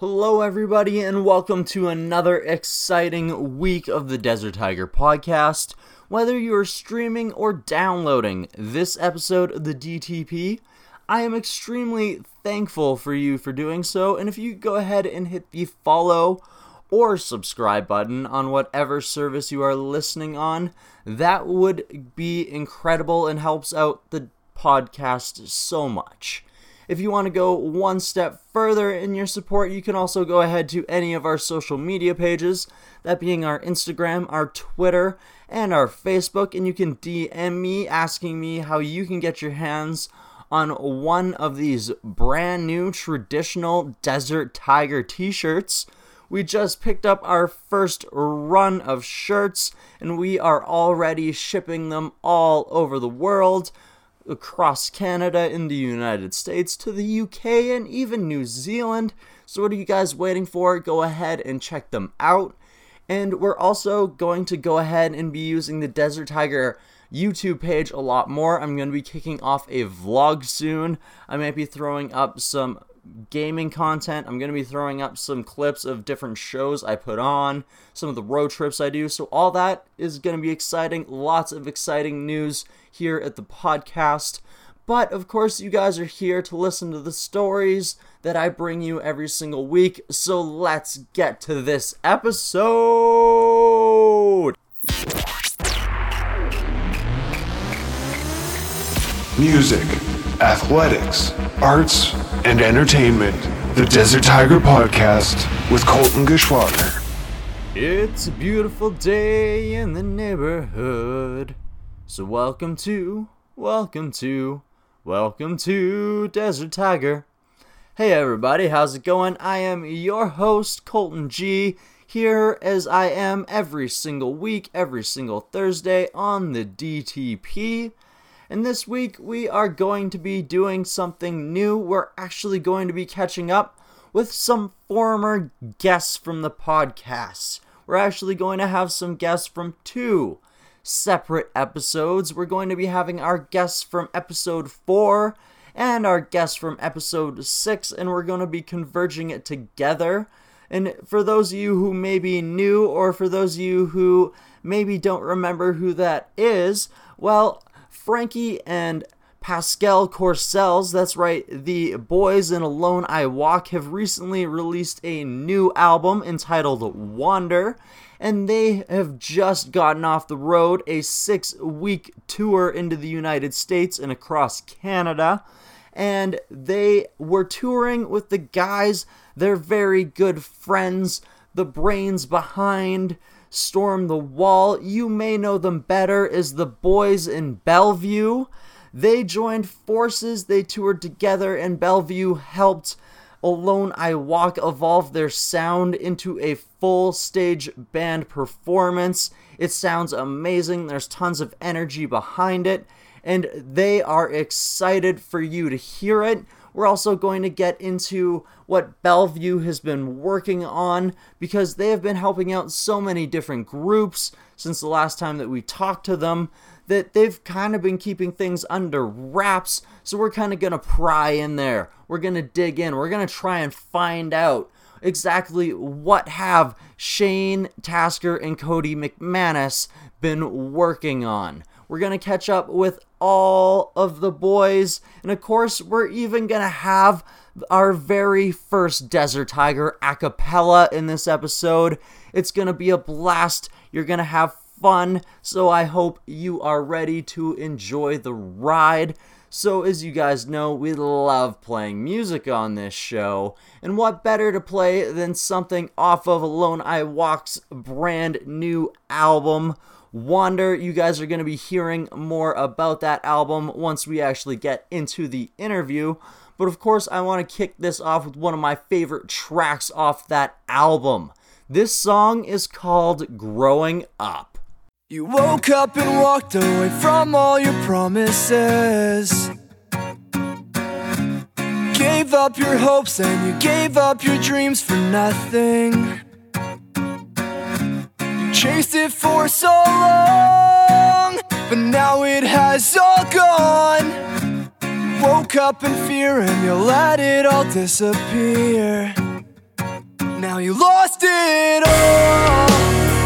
Hello, everybody, and welcome to another exciting week of the Desert Tiger podcast. Whether you are streaming or downloading this episode of the DTP, I am extremely thankful for you for doing so. And if you go ahead and hit the follow or subscribe button on whatever service you are listening on, that would be incredible and helps out the podcast so much. If you want to go one step further in your support, you can also go ahead to any of our social media pages, that being our Instagram, our Twitter, and our Facebook, and you can DM me asking me how you can get your hands on one of these brand new traditional Desert Tiger t shirts. We just picked up our first run of shirts, and we are already shipping them all over the world across Canada, in the United States, to the UK, and even New Zealand. So, what are you guys waiting for? Go ahead and check them out. And we're also going to go ahead and be using the Desert Tiger YouTube page a lot more. I'm going to be kicking off a vlog soon. I might be throwing up some gaming content. I'm going to be throwing up some clips of different shows I put on, some of the road trips I do. So, all that is going to be exciting. Lots of exciting news here at the podcast. But of course, you guys are here to listen to the stories that I bring you every single week. So, let's get to this episode. Music, athletics, arts, and entertainment. The Desert Tiger Podcast with Colton Geschwader. It's a beautiful day in the neighborhood. So, welcome to, welcome to, welcome to Desert Tiger. Hey, everybody, how's it going? I am your host, Colton G, here as I am every single week, every single Thursday on the DTP. And this week we are going to be doing something new. We're actually going to be catching up with some former guests from the podcast. We're actually going to have some guests from two separate episodes. We're going to be having our guests from episode 4 and our guests from episode 6, and we're going to be converging it together. And for those of you who may be new, or for those of you who maybe don't remember who that is, well, Frankie and Pascal Courcelles, that's right, the boys in Alone I Walk, have recently released a new album entitled Wander, and they have just gotten off the road a six week tour into the United States and across Canada. And they were touring with the guys, they're very good friends, the brains behind Storm the Wall. You may know them better as the boys in Bellevue. They joined forces, they toured together, and Bellevue helped Alone I Walk evolve their sound into a full stage band performance. It sounds amazing, there's tons of energy behind it, and they are excited for you to hear it. We're also going to get into what Bellevue has been working on because they have been helping out so many different groups since the last time that we talked to them that they've kind of been keeping things under wraps. So we're kind of going to pry in there. We're going to dig in. We're going to try and find out exactly what have Shane Tasker and Cody McManus been working on. We're going to catch up with all of the boys. And of course, we're even going to have our very first Desert Tiger a cappella in this episode. It's going to be a blast. You're going to have fun. So I hope you are ready to enjoy the ride. So, as you guys know, we love playing music on this show, and what better to play than something off of Alone I Walk's brand new album, Wander. You guys are going to be hearing more about that album once we actually get into the interview. But of course, I want to kick this off with one of my favorite tracks off that album. This song is called Growing Up. You woke up and walked away from all your promises. Gave up your hopes and you gave up your dreams for nothing. Chased it for so long, but now it has all gone. Woke up in fear and you let it all disappear. Now you lost it all.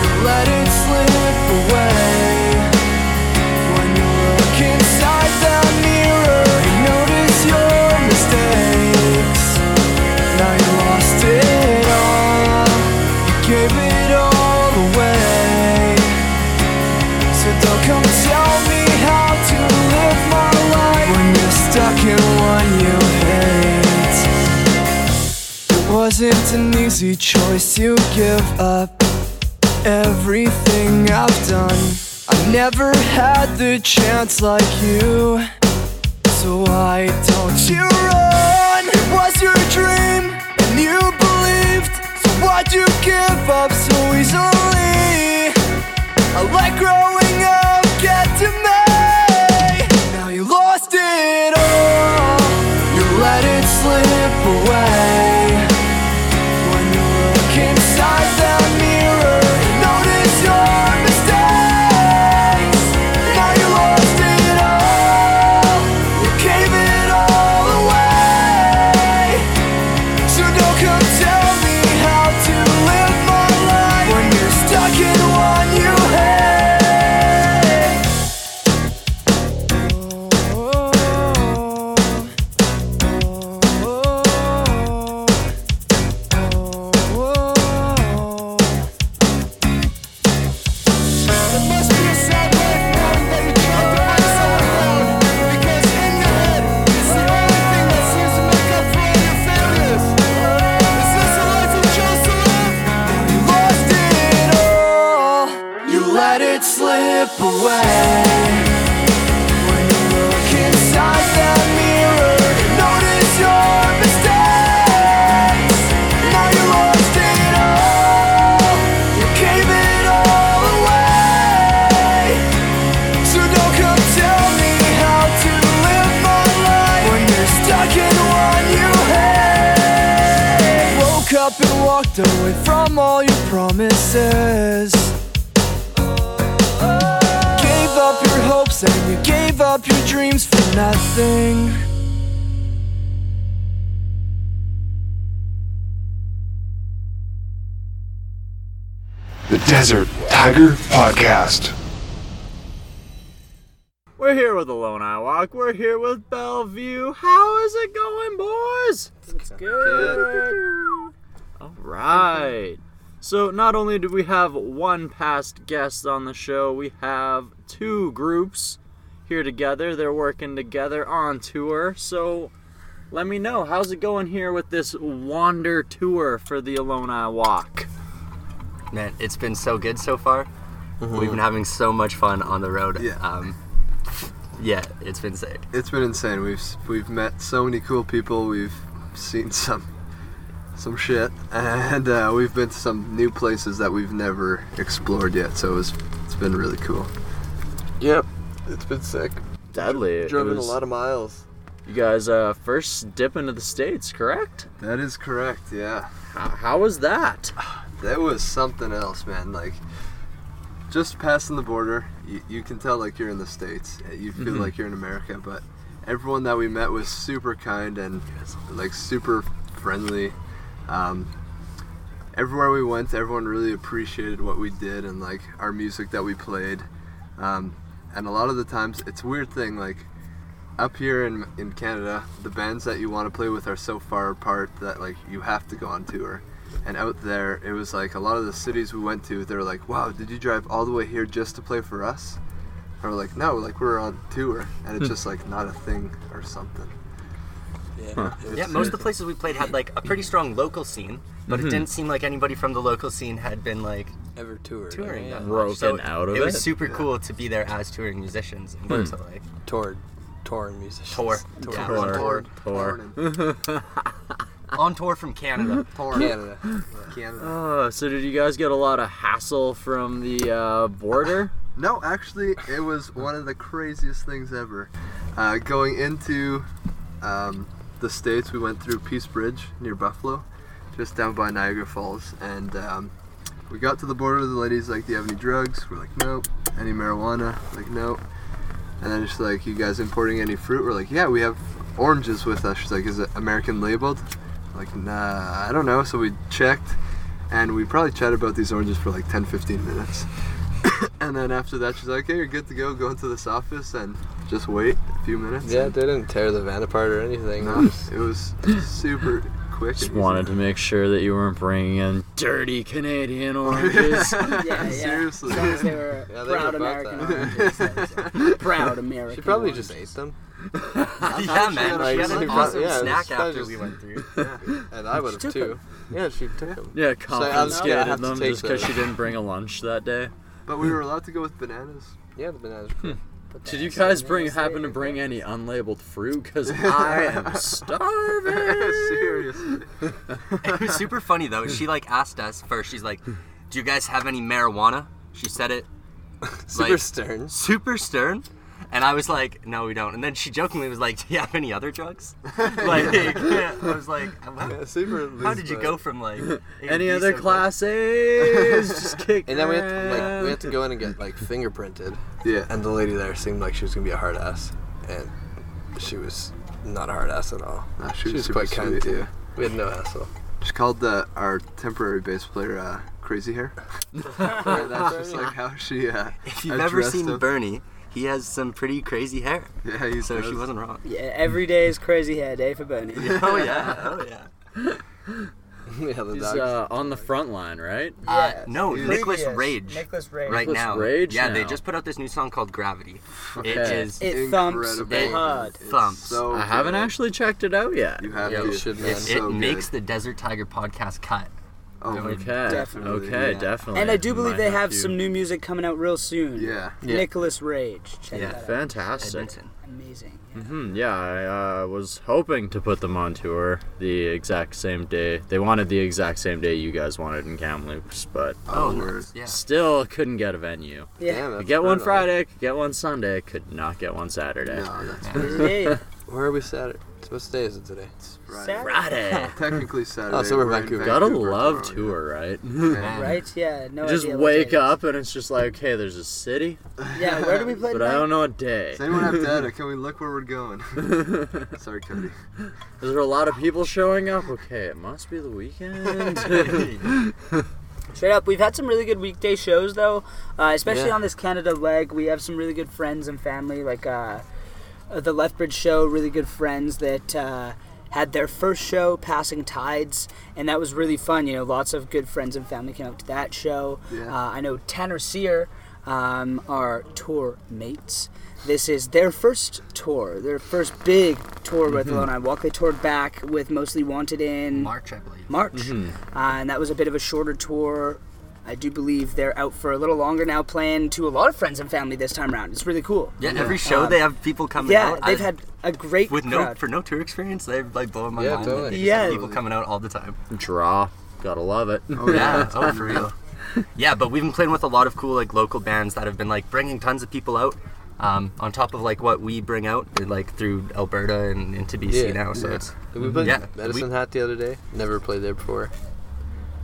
You let it slip away. Easy choice to give up everything I've done. I've never had the chance like you. So why don't you run? It was your dream, and you believed. So why'd you give up so easily? I let growing you hate. Woke up and walked away from all your promises. Up your dreams for nothing. The Desert Tiger Podcast. We're here with Alone I Walk. We're here with Bellevue. How is it going, boys? It's good. All right. So not only do we have one past guest on the show, we have two groups here together. They're working together on tour. So let me know how's it going here with this wander tour for the Alone I Walk. Man, it's been so good so far. We've been having so much fun on the road. Yeah. Um, yeah, it's been sick. It's been insane. We've we've met so many cool people. We've seen some some shit, and uh, we've been to some new places that we've never explored yet. So it was, it's been really cool. Yep. It's been sick. Deadly. Driven was- a lot of miles. You guys uh, first dip into the states, correct? That is correct. Yeah, How, how was that? that was something else, man. Like just passing the border, you, you can tell like you're in the states. You feel Mhm. like you're in America, but everyone that we met was super kind and like super friendly. Um, everywhere we went, everyone really appreciated what we did and like our music that we played. Um, and a lot of the times, it's a weird thing. Like up here in in Canada, the bands that you want to play with are so far apart that like you have to go on tour. And out there, it was like a lot of the cities we went to, they were like, "Wow, did you drive all the way here just to play for us?" Or like, "No, like we're on tour," and it's hmm. just like not a thing or something. Yeah, most of the places we played had like a pretty strong local scene, but Mm-hmm. it didn't seem like anybody from the local scene had been like ever toured. touring Yeah. that much. Broken So out of it it was it? super cool to be there as touring musicians and get Hmm. to like Toured. Touring musicians. tour, Tour. Yeah, Tour. on tour, Tour. on tour from Canada. Canada. Canada. Oh, so did you guys get a lot of hassle from the uh, border? No, actually, it was one of the craziest things ever. Uh, going into um, the states, we went through Peace Bridge near Buffalo, just down by Niagara Falls, and um, we got to the border. The lady's like, "Do you have any drugs?" We're like, "Nope." Any marijuana? Like, "Nope." And then she's like, "You guys importing any fruit?" We're like, "Yeah, we have oranges with us." She's like, "Is it American labeled?" Like, nah, I don't know. So we checked, and we probably chatted about these oranges for like 10, 15 minutes. and then after that, she's like, "Okay, you're good to go. Go into this office and just wait a few minutes." Yeah, they didn't tear the van apart or anything. no, it was super quick. Just wanted to make sure that you weren't bringing in dirty Canadian oranges. Yeah, yeah. Seriously. As long as they were Yeah, they proud about American that. oranges. that was proud American. She probably oranges. just ate them, yeah, man. like, She had an awesome yeah, snack after just- we went through. Yeah. and I would have too. them. Yeah, she took them. yeah, I was gonna confiscated have to them just because she didn't bring a lunch that day. But we were allowed to go with bananas. Yeah, the bananas. were hmm. cool. Put Did you guys bring happen to bring any unlabeled fruit? Because I am starving. Seriously. it was super funny though. She like asked us first. She's like, "Do you guys have any marijuana?" She said it Super Like- stern. super stern, and I was like, "No, we don't." And then she jokingly was like, "Do you have any other drugs?" like, I was like, Yeah, super. "How did you loose, go from like Any other so quick?" class A's? Just kick And then we had to, like we had to go in and get like fingerprinted, Yeah. and the lady there seemed like she was gonna be a hard ass, and she was not a hard ass at all. Nah, She was super quite kind sweet, too. Yeah. We had no hassle. She called the, our temporary bass player uh, Crazy Hair. That's just like how she. Uh, If you've ever seen him. Bernie, he has some pretty crazy hair. Yeah, he So she wasn't wrong. Yeah, every day is crazy hair day for Bernie. Oh yeah, oh yeah. yeah, the He's uh, on the front line, right? Uh, Yeah. no, He's- Nicholas Rage. Nicholas Rage. Right Nicholas now. Rage yeah, they just put out this new song called Gravity. It Okay. is It thumps Incredible. hard. Thumps. So I haven't good. actually checked it out yet. You have Yeah, to. you should, man. It's it so good. makes the Desert Tiger podcast cut. Oh, Okay. Definitely, Okay, yeah. definitely. And I do believe Might they have to- some new music coming out real soon. Yeah. Yeah. Nicholas Rage. Check Yeah. that. Fantastic. Edmonton. Amazing. Yeah. Hmm, yeah, I uh, was hoping to put them on tour the exact same day. They wanted the exact same day you guys wanted in Kamloops, but Oh, Oh, nice. Yeah. still couldn't get a venue. Yeah. Damn, Could get one. Friday, could get one Sunday, could not get one Saturday. No, that's Yeah. Where are we Saturday? What day is it today? Friday. Friday. Technically Saturday. Oh, so we're in Vancouver. Gotta love tomorrow, tour, right? Yeah. Right? Yeah. No just idea what wake it is. up and it's just like, okay, there's a city, Yeah. Where do we play but I tonight? don't know a day. Does anyone have data? Can we look where we're going? Sorry, Cody. Is there a lot of people showing up? Okay, it must be the weekend. Straight up, we've had some really good weekday shows though, uh, especially Yeah. on this Canada leg. We have some really good friends and family, like uh, the Lethbridge show. Really good friends that uh, had their first show, Passing Tides, and that was really fun. You know, lots of good friends and family came out to that show. Yeah. Uh, I know Tanner Sear, um, our tour mates. This is their first tour, their first big tour with Alone I Walk. They toured back with Mostly Wanted in March, I believe. March, uh, and that was a bit of a shorter tour. I do believe they're out for a little longer now, playing to a lot of friends and family this time around. It's really cool. Yeah, every show Um, they have people coming Yeah, out. they've I- had a great with no for no tour experience. They're like blowing my Yeah, mind. totally. They just Yeah. people coming out all the time. Draw. Gotta love it. Oh, Yeah, it's oh for real. Yeah, but we've been playing with a lot of cool like local bands that have been like bringing tons of people out. Um, on top of like what we bring out, like through Alberta and into BC Yeah. now, so Yeah. it's We played Yeah, Medicine we- Hat the other day. Never played there before,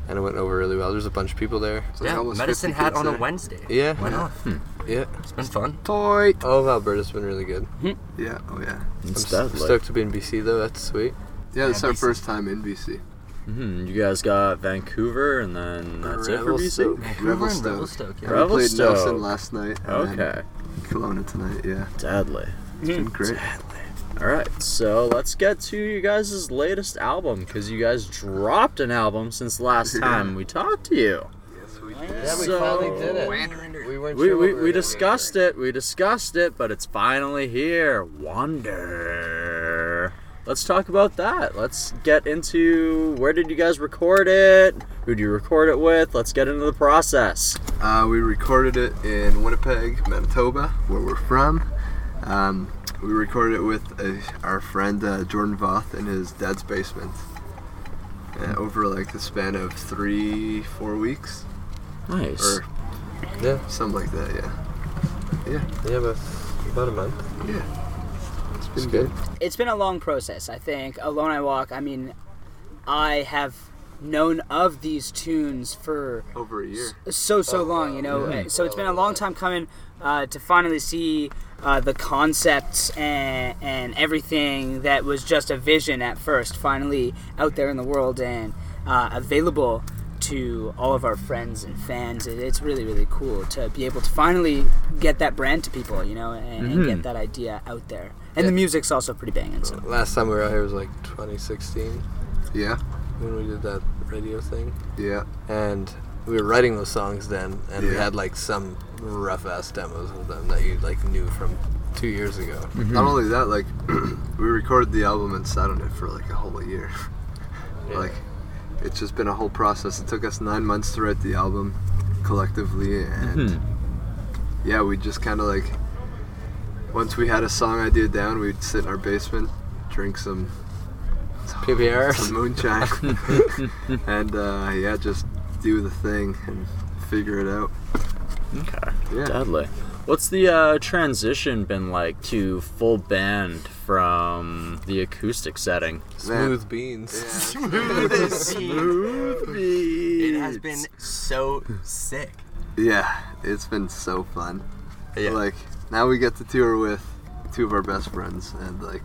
and it went over really well. There's a bunch of people there. It's like yeah, medicine 50 hat kids on a. Wednesday. Yeah. why not? Hmm. Yeah. It's been fun. Toy. All of Alberta's been really good. Hmm. Yeah. Oh yeah. It's I'm s- deadly. stoked to be in BC though. That's sweet. Yeah, it's our BC. first time in BC. hmm You guys got Vancouver, and then that's it for BC. Vancouver and Revelstoke. Revelstoke, yeah. And we played Revelstoke. Nelson last night. and Okay, Kelowna tonight. Yeah. deadly. It's been hmm. great. All right, so let's get to you guys' latest album because you guys dropped an album since the last time we talked to you. Yes, we did. Yeah, we So- finally did it. Wander. We weren't We, sure we, what we were discussed it. We discussed it, but it's finally here. Wonder. Let's talk about that. Let's get into where did you guys record it? Who do you record it with? Let's get into the process. Uh, we recorded it in Winnipeg, Manitoba, where we're from. Um, we recorded it with uh, our friend uh, Jordan Voth in his dad's basement. Uh, over like the span of three, four weeks, Nice. or Yeah. something like that. Yeah, yeah, Yeah, but about a month. yeah. It's been It's good. good. It's been a long process, I think. Alone I Walk. I mean, I have known of these tunes for Over a year. so so long you know Uh, so it's been a long time coming uh, to finally see uh, the concepts and, and everything that was just a vision at first finally out there in the world and uh, available to all of our friends and fans. It, it's really really cool to be able to finally get that brand to people, you know, and, and get that idea out there. And the music's also pretty banging. So Last time we were out here was like 2016 Yeah, when we did that radio thing, yeah, and we were writing those songs then, and we had like some rough ass demos of them that you like knew from two years ago. Not only that, like we recorded the album and sat on it for like a whole year. Like it's just been a whole process. It took us nine months to write the album collectively, and yeah, we just kind of like once we had a song idea down, we'd sit in our basement, drink some PBR. some moonshine, and uh, yeah, just do the thing and figure it out. Okay. Yeah. Deadly. What's the uh, transition been like to full band from the acoustic setting? Smooth beans. Smooth beans. It has been so sick. Yeah, it's been so fun. Yeah. Like now we get to tour with two of our best friends, and like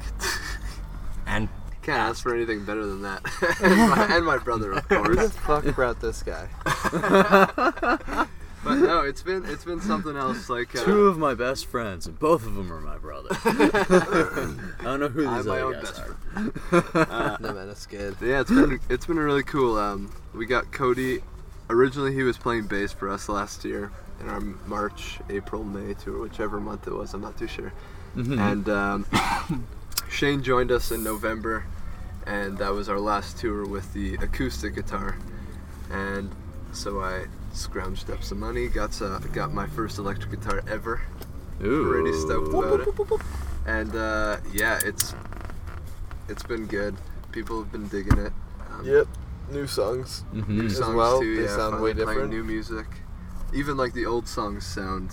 and can't ask for anything better than that. and, my, and my brother, of Who the course. fuck brought this guy? But no, it's been it's been something else. Like uh, Two of my best friends, and both of them are my brother. I don't know who I'm these other guys best are. no man, that's good. yeah, it's been it's been really cool. Um, we got Cody. Originally, he was playing bass for us last year in our March, April, May tour, whichever month it was. I'm not too sure. And um, Shane joined us in November, and that was our last tour with the acoustic guitar. And so I scrounged up some money, got uh, got my first electric guitar ever. Ooh. Pretty stoked about it. And uh, yeah, it's it's been good. People have been digging it. Um, Yep. New songs. Mhm. New As songs well, too. they yeah, sound way different. New music. Even like the old songs sound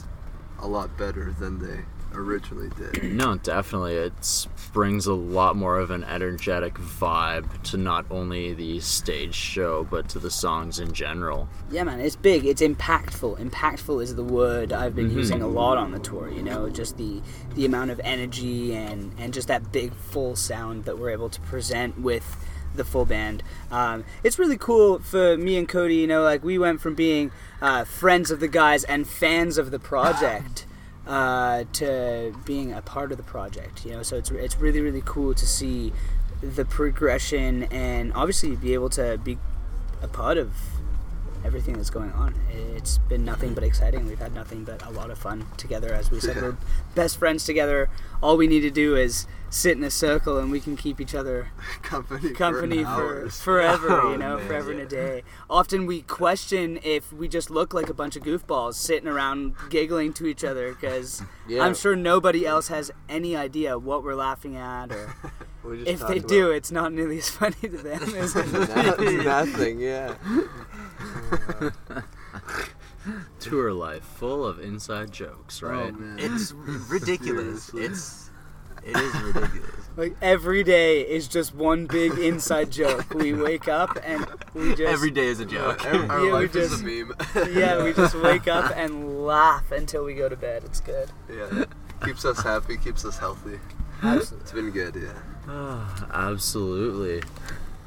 a lot better than they originally did. No, definitely. It brings a lot more of an energetic vibe to not only the stage show, but to the songs in general. Yeah, man, it's big. It's impactful. Impactful is the word I've been mm-hmm. using a lot on the tour. You know, just the the amount of energy and and just that big full sound that we're able to present with the full band. Um, it's really cool for me and Cody. You know, like we went from being uh, friends of the guys and fans of the project. Uh, to being a part of the project, you know, so it's it's really really cool to see the progression and obviously be able to be a part of everything that's going on. It's been nothing but exciting. We've had nothing but a lot of fun together. As we said, Yeah. we're best friends together. All we need to do is sit in a circle and we can keep each other company company for, for forever, Oh, you know, man, forever yeah. and a day. Often we question if we just look like a bunch of goofballs sitting around giggling to each other because Yeah. I'm sure nobody else has any idea what we're laughing at or if they do, it's not nearly as funny to them as no- nothing. Yeah. Tour life, full of inside jokes, oh, right? Oh, man. it's ridiculous. It's it is ridiculous. Like every day is just one big inside joke. We wake up and we just Every day is a joke. Our, our Yeah, we life is a meme. yeah, we just wake up and laugh until we go to bed. It's good. yeah. Keeps us happy, keeps us healthy. It's been good, yeah. Absolutely.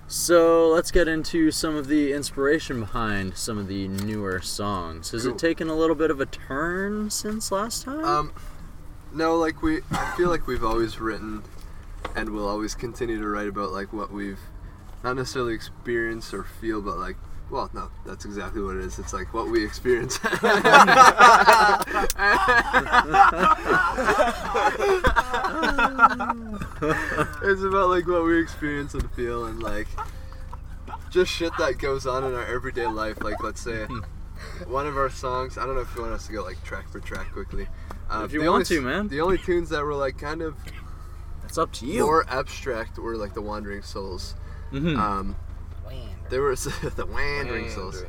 So let's get into some of the inspiration behind some of the newer songs. Has Cool. it taken a little bit of a turn since last time? Um, no, like we, I feel like we've always written, and we'll always continue to write about like what we've, not necessarily experienced or feel, but like, well, no, that's exactly what it is. It's like what we experience. it's about like what we experience and feel, and like just shit that goes on in our everyday life. Like, let's say. One of our songs. I don't know if you want us to go like track for track quickly. Uh, If you the want only, to, man. The only tunes that were like kind of it's up to you. more abstract were like the Wandering Souls. Mhm. Um, they were the Wandering Souls.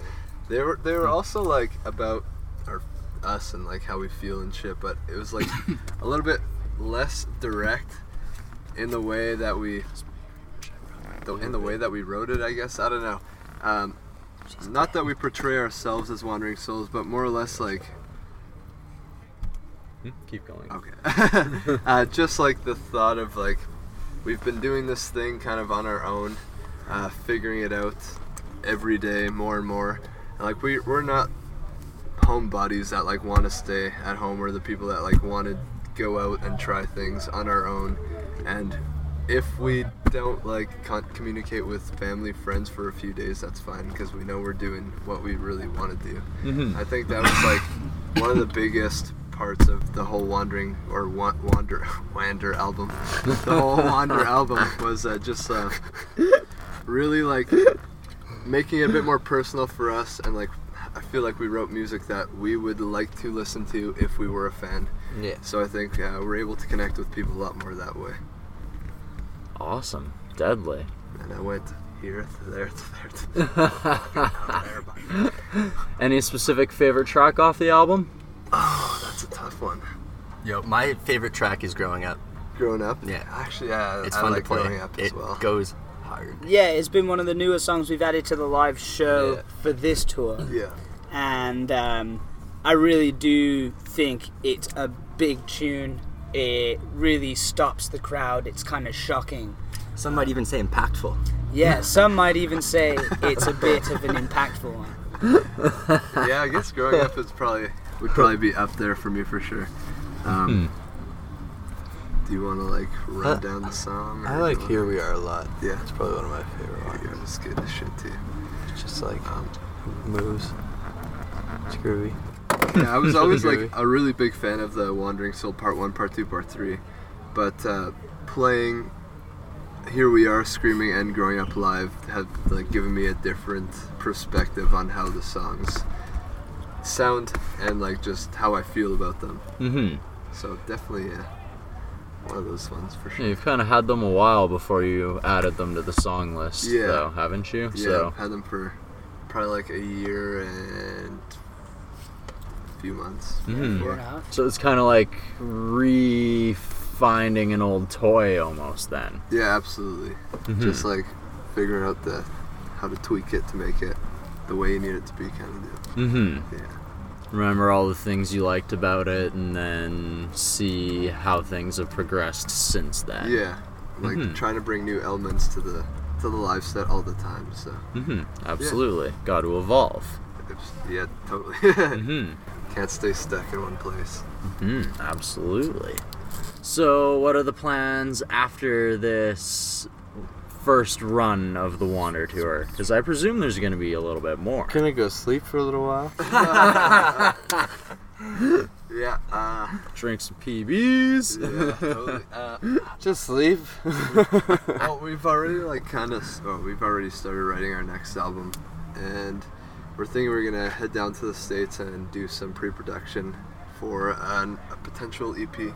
They were they were also like about our us and like how we feel and shit, but it was like a little bit less direct in the way that we the, in the way that we wrote it. I guess I don't know. Um, not that we portray ourselves as wandering souls, but more or less like Keep going. Okay. uh, just like the thought of like we've been doing this thing kind of on our own, uh, figuring it out, every day more and more. And like we we're not homebodies that like want to stay at home. We're the people that like want to go out and try things on our own. And if we don't like con- communicate with family friends for a few days, that's fine because we know we're doing what we really want to do. Mhm. I think that was like one of the biggest parts of the whole wandering or wa- wander wander album. The whole wander album was uh, just uh, really like making it a bit more personal for us and like I feel like we wrote music that we would like to listen to if we were a fan. Yeah. So I think uh, we're able to connect with people a lot more that way. Awesome. Deadly. And I went here to there to there to there. but- Any specific favorite track off the album? Oh, that's a tough one. Yo, my favorite track is Growing Up. Growing up, Yeah. actually, yeah, It's I fun like to play. growing up it as well. goes hard. Yeah, it's been one of the newest songs we've added to the live show Yeah. for this tour. yeah, and um, I really do think it's a big tune. It really stops the crowd. It's kind of shocking. Some might even say impactful. Yeah, some might even say it's a bit of an impactful one. yeah. I guess growing up is probably would probably be up there for me for sure. Um, Do you want to like run Uh, down the song? I like Here We Are a lot. Yeah. It's probably one of my favorite ones. Yeah, it's good as shit too. It's just like um, moves. It's groovy. Yeah, I was always like a really big fan of the Wandering Soul Part One, Part Two, Part Three, but uh, playing Here We Are, Screaming, and Growing Up Live have like given me a different perspective on how the songs sound and like just how I feel about them. Mm-hmm. So definitely, yeah, one of those ones for sure. You've kind of had them a while before you added them to the song list, Yeah. though, haven't you? Yeah, So, I've had them for probably like a year and a few months. Mhm. before. Year and a half. so it's kind of like re-finding an old toy almost. Then. Yeah, absolutely. Mhm. Just like figuring out the how to tweak it to make it the way you need it to be, kind of deal. Mm-hmm. Yeah. Remember all the things you liked about it, and then see how things have progressed since then. Yeah, like Mhm. trying to bring new elements to the to the live set all the time. So Mm-hmm. Absolutely. Got to evolve. yeah, totally. Mm-hmm. Can't stay stuck in one place. Mm, absolutely. So, what are the plans after this first run of the Wander Tour? Because I presume there's going to be a little bit more. Gonna go sleep for a little while. Yeah. Uh, Drink some PBs. yeah. totally. Uh, Just sleep. well, we've already like kind of. Oh, we've already started writing our next album, and we're thinking we're gonna head down to the states and do some pre-production for an, a potential EP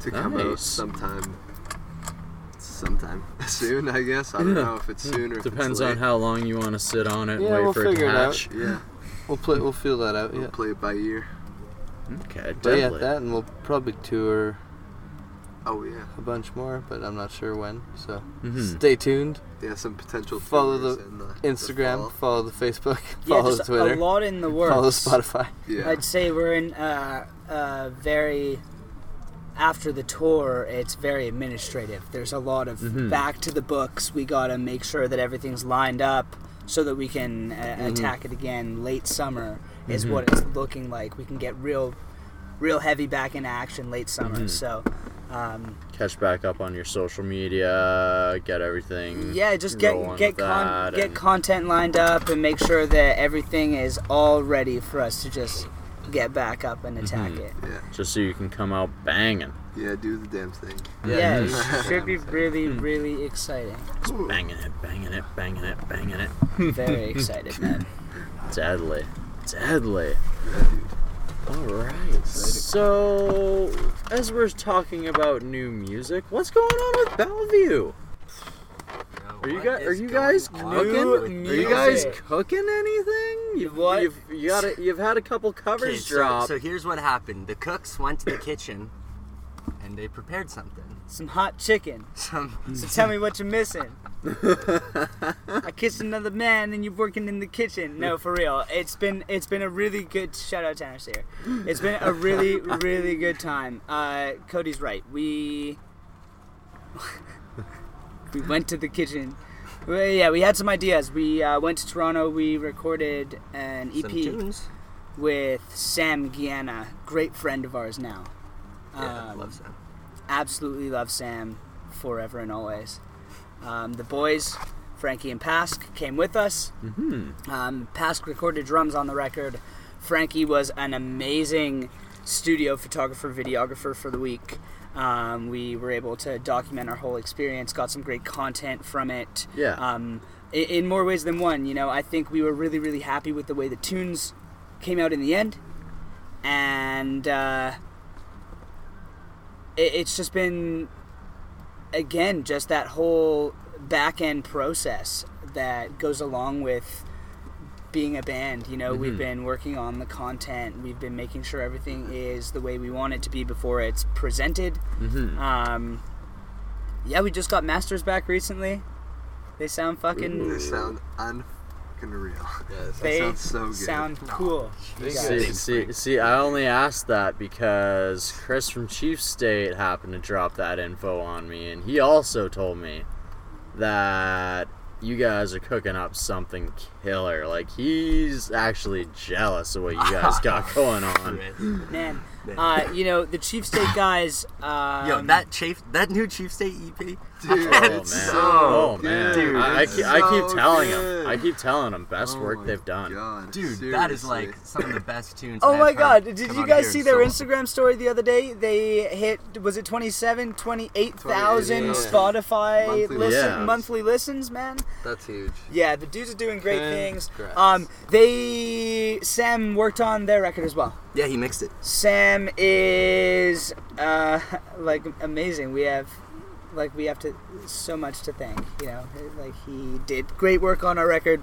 to come out sometime. Sometime soon, I guess. I don't know if it's soon or if Depends it's on how long you want to sit on it and Yeah, wait we'll for it to figure it out. Yeah, We'll play. We'll feel that out. we'll Yeah. play it by ear. Okay, definitely. But yeah, deadly. that and we'll probably tour Oh yeah, a bunch more, but I'm not sure when. So Mhm. stay tuned. yeah. Some potential. Follow the in the Instagram. fall. follow the Facebook. Yeah, follow just the Twitter. a lot in the works. Follow Spotify. Yeah. I'd say we're in uh, uh, very after the tour. It's very administrative. There's a lot of Mhm. back to the books. We gotta make sure that everything's lined up so that we can uh, attack it again late summer. Is Mhm. what it's looking like. We can get real, real heavy back in action late summer. Mhm. So. Um, Catch back up on your social media, get everything. yeah, just get get con- get content lined up and make sure that everything is all ready for us to just get back up and attack Mhm. it. yeah. just so you can come out banging. Yeah. Do the damn thing. Yeah, it should be really, really exciting. Just banging it, banging it, banging it, banging it. Very excited, man. Deadly. Deadly. Yeah, dude. All right. So, as we're talking about new music, what's going on with Bellevue? Are you guys are you guys cooking? New Are you guys music. cooking anything? You've, What? You've you got a, you've had a couple covers Okay, so, drop. so here's what happened. The cooks went to the kitchen and they prepared something. Some hot chicken. Some So tell me what you're missing. I kissed another man and you're working in the kitchen. No, for real. It's been it's been a really good shout out Tanner here. It's been a really really good time. Uh, Cody's right. We we went to the kitchen Well, yeah, we had some ideas. We uh, went to Toronto. We recorded an EP with Sam Gianna, great friend of ours now. Yeah, Um, love Sam. absolutely love Sam forever and always. Um, the boys, Frankie and Pask, came with us. Mm-hmm. Um, Pask recorded drums on the record. Frankie was an amazing studio photographer, videographer for the week. Um, we were able to document our whole experience, got some great content from it. Yeah. Um, in, in more ways than one, you know, I think we were really, really happy with the way the tunes came out in the end. And uh, it, it's just been again just that whole back end process that goes along with being a band you know we've been working on the content we've been making sure everything is the way we want it to be before it's presented Mm-hmm. um, yeah we just got masters back recently they sound fucking They sound unfucking real. Yes. they sounds so good. sound cool You See, see, see, I only asked that because Chris from Chief State happened to drop that info on me, and he also told me that you guys are cooking up something killer. Like, he's actually jealous of what you guys got going on. man uh, you know the chief state guys um, Yo, that chief, that new Chief State EP. Dude, Oh man! it's so oh man! good. I, I, It's keep, I keep telling good. him. I keep telling them best Oh work they've done. God, Dude, that is like some of the best tunes. Oh I've my heard god, did come you guys see their so long. Instagram story the other day? They hit, was it 27, 28,000 Yeah. Spotify Monthly listen, listens. monthly listens, man? That's huge. Yeah, the dudes are doing great things. Congrats. Um, they, Sam worked on their record as well. Yeah, he mixed it. Sam is, uh, like, amazing. We have, like, we have to, so much to thank, you know? Like, he did great work on our record.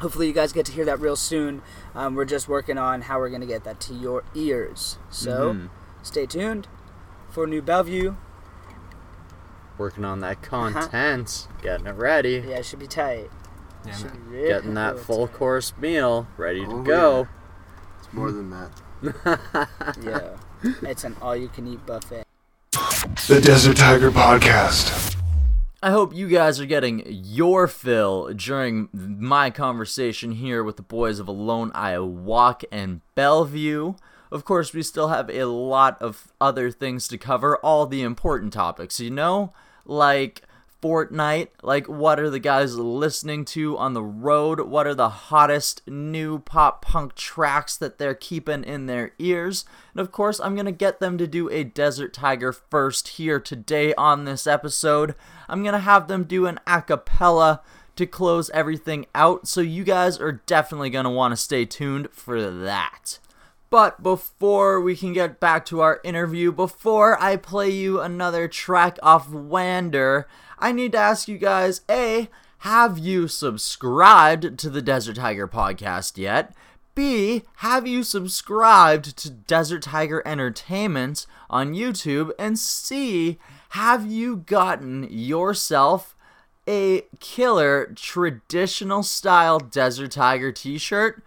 Hopefully, you guys get to hear that real soon. Um, we're just working on how we're going to get that to your ears. So, Mhm. stay tuned for New Bellevue. Working on that content, getting it ready, Yeah, it should be tight. Yeah, Should be real getting that full tight. course meal ready to Oh, go. It's more than that. Yeah, it's an all-you-can-eat buffet. The Desert Tiger Podcast. I hope you guys are getting your fill during my conversation here with the boys of Alone I Walk and Bellevue. Of course, we still have a lot of other things to cover, all the important topics, you know? Like Fortnite, like what are the guys listening to on the road? What are the hottest new pop punk tracks that they're keeping in their ears? And of course, I'm going to get them to do a Desert Tiger first here today on this episode. I'm going to have them do an a cappella to close everything out, so you guys are definitely going to want to stay tuned for that. But before we can get back to our interview, before I play you another track off Wander, I need to ask you guys A, have you subscribed to the Desert Tiger podcast yet? B, have you subscribed to Desert Tiger Entertainment on YouTube? And C, have you gotten yourself a killer traditional style Desert Tiger t shirt?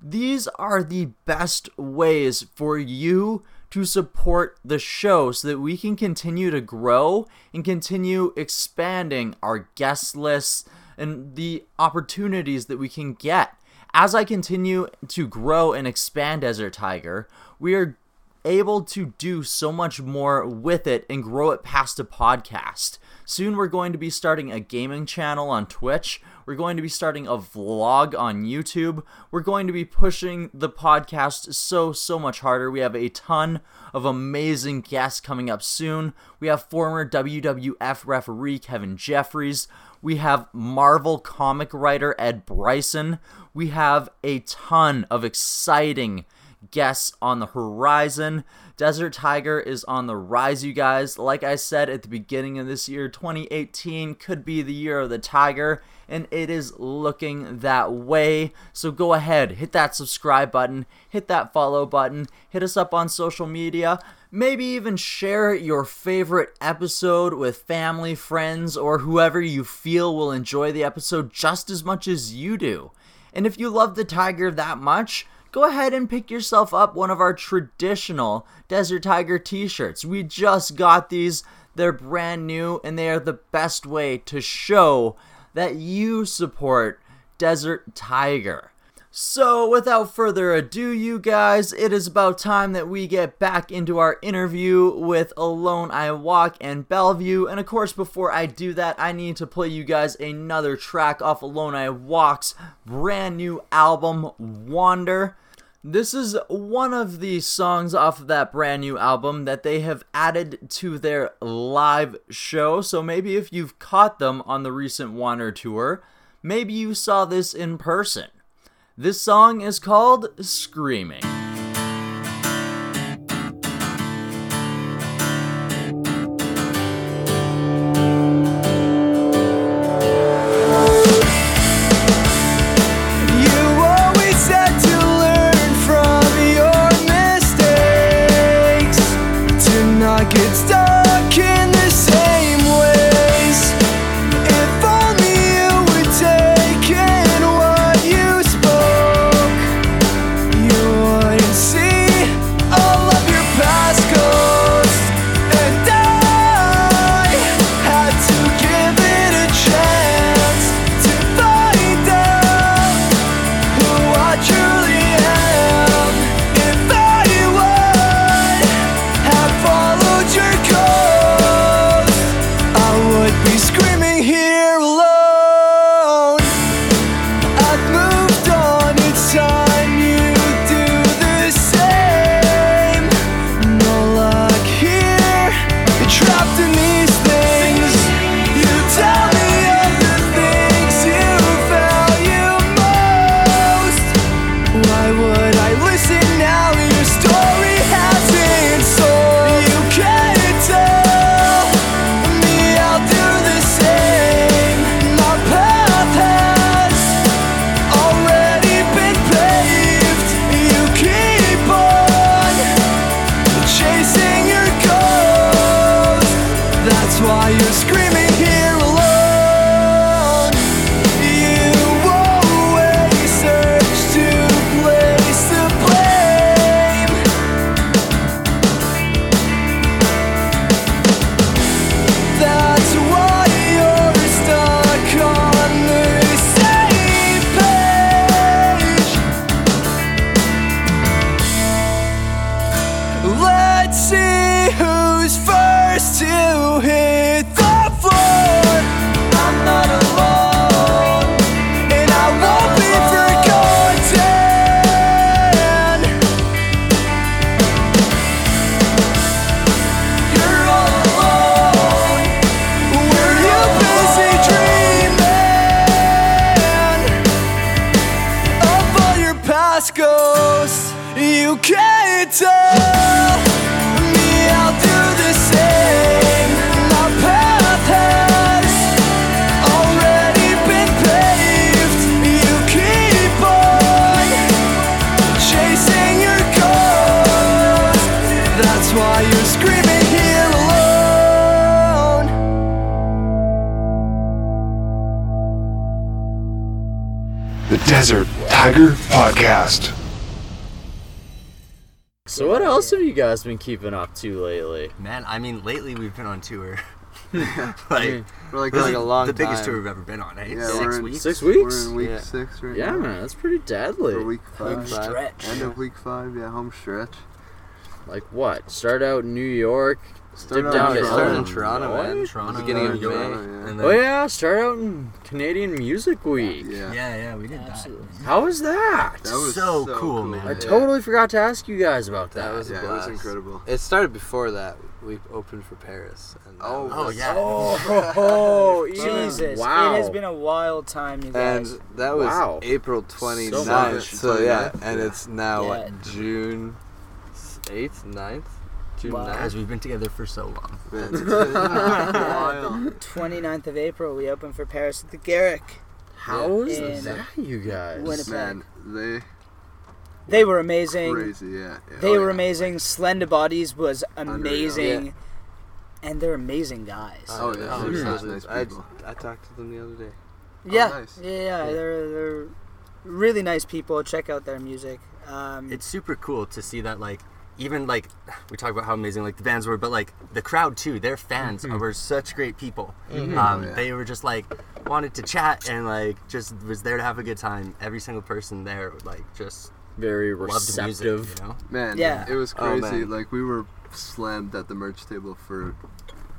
These are the best ways for you to support the show so that we can continue to grow and continue expanding our guest lists and the opportunities that we can get. As I continue to grow and expand as Desert Tiger, we are able to do so much more with it and grow it past a podcast. Soon we're going to be starting a gaming channel on Twitch. We're going to be starting a vlog on YouTube. We're going to be pushing the podcast so, so much harder. We have a ton of amazing guests coming up soon. We have former WWF referee Kevin Jeffries. We have Marvel comic writer Ed Brisson. We have a ton of exciting guests on the horizon. Desert Tiger is on the rise, you guys. Like I said at the beginning of this year, 2018 could be the year of the Tiger, and it is looking that way. So go ahead, hit that subscribe button, hit that follow button, hit us up on social media. Maybe even share your favorite episode with family, friends, or whoever you feel will enjoy the episode just as much as you do. And if you love the Tiger that much, go ahead and pick yourself up one of our traditional Desert Tiger t shirts. We just got these, they're brand new, and they are the best way to show that you support Desert Tiger. So, without further ado, you guys, it is about time that we get back into our interview with Alone I Walk and Bellevue. And of course, before I do that, I need to play you guys another track off Alone I Walk's brand new album, Wander. This is one of the songs off of that brand new album that they have added to their live show. So maybe if you've caught them on the recent Wander tour, maybe you saw this in person. This song is called Screaming. Tiger Podcast. So, what else have you guys been keeping up to lately? Man, I mean, lately we've been on tour. like, We're like this like is a long the biggest time. tour we've ever been on, eh? Yeah, Six in- weeks. Six weeks? We're in week Yeah. six right Yeah, now. man, that's pretty deadly. Or week Home five. stretch. End of week five, yeah, home stretch. Like what? Start out in New York, Start dip out down in to Started in Illinois. Toronto, man. Toronto, Beginning of New York, May. yeah. then, Oh yeah, start out in Canadian Music Week. Yeah. yeah, yeah, we did Absolutely. How was that? That was So so, cool, man. I yeah. totally forgot to ask you guys about that. That was a Yeah, it was incredible. It started before that. We opened for Paris. And Oh, was- Oh yeah. Oh, oh, Jesus. Wow. It has been a wild time, you And that was Wow. April So 29th. much. So, yeah, and yeah. it's now Yeah. June 8th, 9th, June Wow. 9th. Guys, we've been together for so long. Man, it's been wild. 29th of April, we opened for Paris at the Garrick. How was In that, you guys? Winnipeg. Man, they They were amazing. crazy, yeah. yeah. They Oh, were yeah. amazing. Slender Bodies was Unreal. amazing. And they're amazing guys. Oh, yeah, Oh, they're yeah. nice I, people. I talked to them the other day. yeah, nice. yeah, yeah, They're they're really nice people. Check out their music. Um, It's super cool to see that like even like we talk about how amazing like the bands were, but like the crowd too. Their fans were such great people. Um, Oh, yeah. They were just like wanted to chat and like just was there to have a good time. Every single person there like just Very loved receptive. music, you know. Man, Yeah. it was Oh, crazy. man. like we were slammed at the merch table for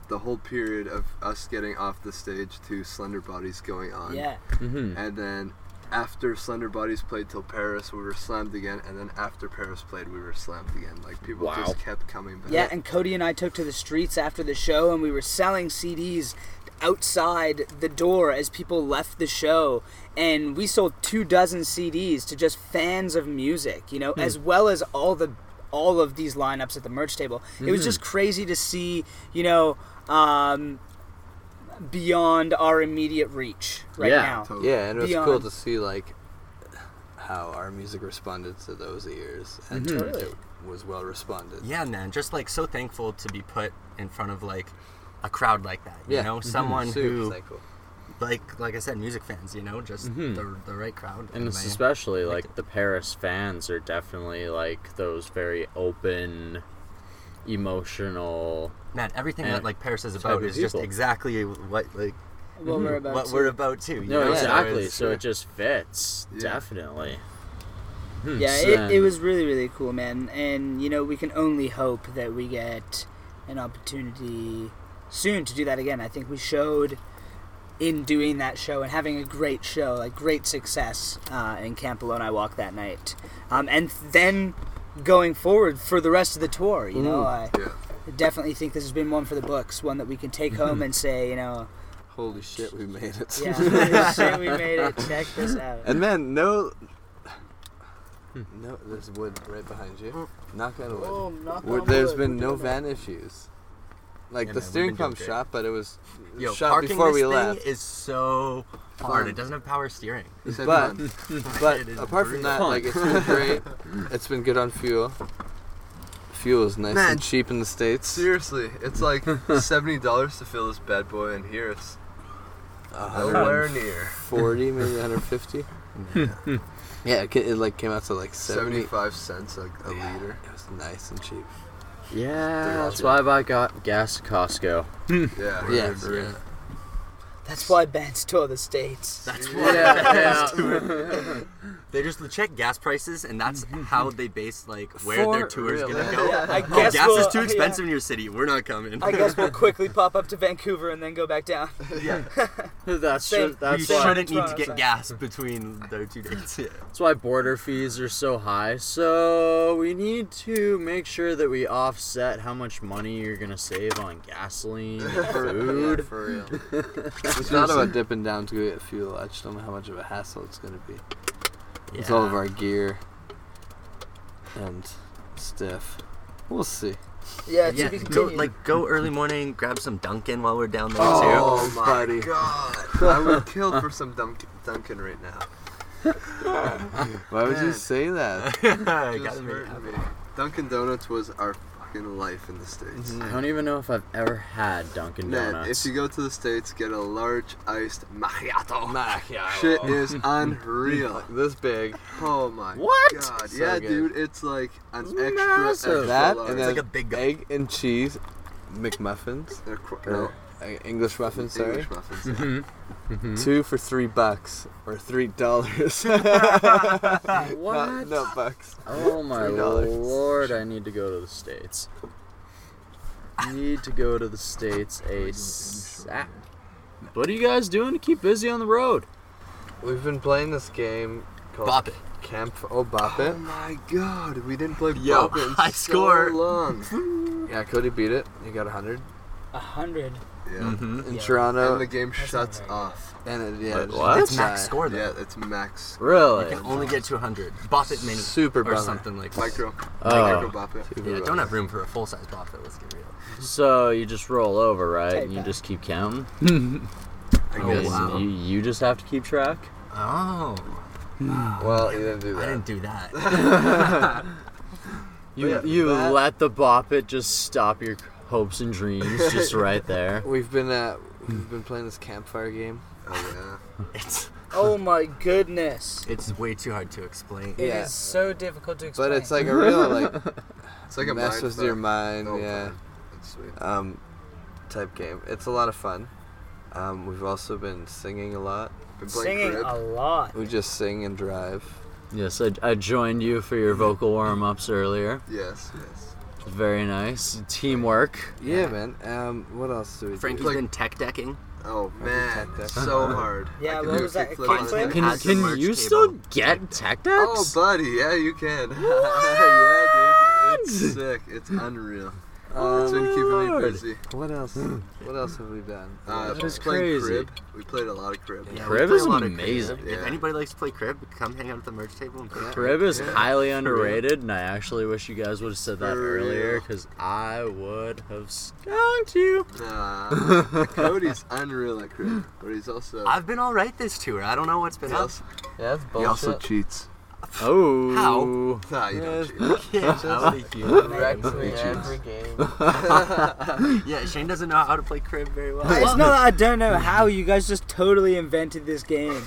the whole period of us getting off the stage to Slender Bodies going on. Yeah. hmm And then after Slender Bodies played till Paris, we were slammed again. And then after Paris played, we were slammed again. Like people Wow. just kept coming back. Yeah, and Cody and I took to the streets after the show, and we were selling CDs outside the door as people left the show. And we sold two dozen CDs to just fans of music, you know, as well as all the all of these lineups at the merch table. It was just crazy to see, you know, um, beyond our immediate reach right Yeah, now. totally. Yeah, and it was cool to see like how our music responded to those ears, and Totally. it was well responded. Yeah, man, just like so thankful to be put in front of like a crowd like that. You Yeah. know, Mhm. someone Super who thankful. like like I said, music fans. You know, just the the right crowd. And it's especially liked like the Paris fans are definitely like those very open, emotional. man, everything And that like Paris is about of is just exactly what like What we're about what to. we're about too. you No, know? Exactly. it's- So it just fits. Yeah. Definitely. Hmm, Yeah, so it, it was really, really cool, man. And, you know, we can only hope that we get an opportunity soon to do that again. I think we showed in doing that show and having a great show, like great success uh, in Camp Alone I Walk that night. Um, and then going forward for the rest of the tour, you know, I Yeah. definitely think this has been one for the books, one that we can take home mm-hmm. and say, you know, Holy shit, we made it! yeah, shit, we made it. Check this out. and man, no, hmm. no, there's wood right behind you. Oh. Knock on wood. Oh, knock Wood- on there's wood, been no van issues. Like Yeah, the man, steering pump shot, but it was Yo, shot parking before this we thing left. is so hard. Fun. It um, doesn't have power steering. But but It is apart from that, like it's been great. it's been good on fuel. Fuel is nice Man, and cheap in the states. Seriously, it's like seventy dollars to fill this bad boy, and here it's nowhere near 40 maybe 150 yeah it, it like came out to like 70 seventy-five cents a, a Yeah, liter. it was nice and cheap Yeah, that's why I buy got gas at Costco. Yeah, yeah, right, right. yeah. That's why bands tour the States. That's why they just check gas prices, and that's mm-hmm. how they base like where their tour is real. gonna go. Yeah, I Oh, guess gas we'll- is too yeah. expensive in your city. We're not coming. I guess we'll quickly pop up to Vancouver and then go back down. yeah. That's Same. ju- that's you why, shouldn't need to get gas between their two dates. Yeah. that's why border fees are so high. So we need to make sure that we offset how much money you're gonna save on gasoline, and food. Yeah, for real it's not about dipping down to get fuel i just don't know how much of a hassle it's going to be with all of our gear and stuff we'll see Yeah, to Yeah, go, like go early morning, grab some Dunkin' while we're down there Oh Oh, my buddy. god! I would kill for some Dunk- Dunkin' right now. why would you say that. Just Gotta make it hurting happen. me. Dunkin' Donuts was our fucking life in the states. Mm-hmm. I don't even know if I've ever had Dunkin' Man, Donuts. if you go to the states, get a large iced macchiato. Macchiato. Shit is unreal. this big Oh my What? god. So yeah, good. dude, it's like an It's extra, massive. extra that large. and It's like a big egg and cheese mcmuffins They're qu- no, english muffins sorry English muffins. yeah. two for three bucks or three dollars what? not, not bucks Oh my lord, I need to go to the States. Need to go to the States ASAP. What are you guys doing to keep busy on the road? we've been playing this game called Bop it. camp oh bop It. Oh my god, we didn't play Yo, Bop It in high so score. long. yeah cody beat it he got 100 a hundred. Yeah. Mm-hmm. in Yeah. toronto And the game That's shuts not very off. and it, yeah Wait, it just what? gets It's max high. score though. Yeah, it's max. Really? You can only get to 100. Bop it mini. Super or bummer. something like Micro. Oh. Micro Bop It. Super Yeah, bummer. don't have room for a full size bop it. Let's get real. So you just roll over, right? Take And you that. just keep counting. I Oh, wow. You you just have to keep track. Oh, well you didn't do I that didn't do that. You yeah, you that- let the bop it just stop your hopes and dreams just right there. we've been uh we've been playing this campfire game Oh yeah. it's Oh my goodness. it's way too hard to explain. It is Yeah. so difficult to explain. but it's like a real like. It's like a mess mind with your fuck. mind Oh, yeah man. That's sweet. um type game it's a lot of fun Um, we've also been singing a lot. Been playing Singing crib. a lot. We just sing and drive. Yes, I, I joined you for your vocal warm ups earlier. Yes, yes. Very nice. Teamwork. Yeah, man. Um, what else do we Frankie's Like- been tech decking. Oh man, tech deck. so hard. Yeah, I what was that, a kickflip on kickflip? it. Can, can merch you cable. still get tech decks? Oh, buddy, yeah, you can. yeah, dude, it's sick. It's unreal. It's been keeping me busy. What else? what else have we done? Uh, That is playing crazy. crib. We played a lot of crib. Yeah, Crib is a lot of amazing. Crib. If anybody likes to play crib, come hang out at the merch table and play crib. Crib is Yeah. highly underrated, and I actually wish you guys would have said that For earlier, because I would have skunked you. Nah, Cody's unreal at crib, but he's also I've been all right this tour. I don't know what's been he up. also, Yeah, that's he also cheats. Oh. Nah, you don't cheat. Yeah, how do you- Wrecks me every game. yeah, Shane doesn't know how to play crib very well. It's not that I don't know how. You guys just totally invented this game.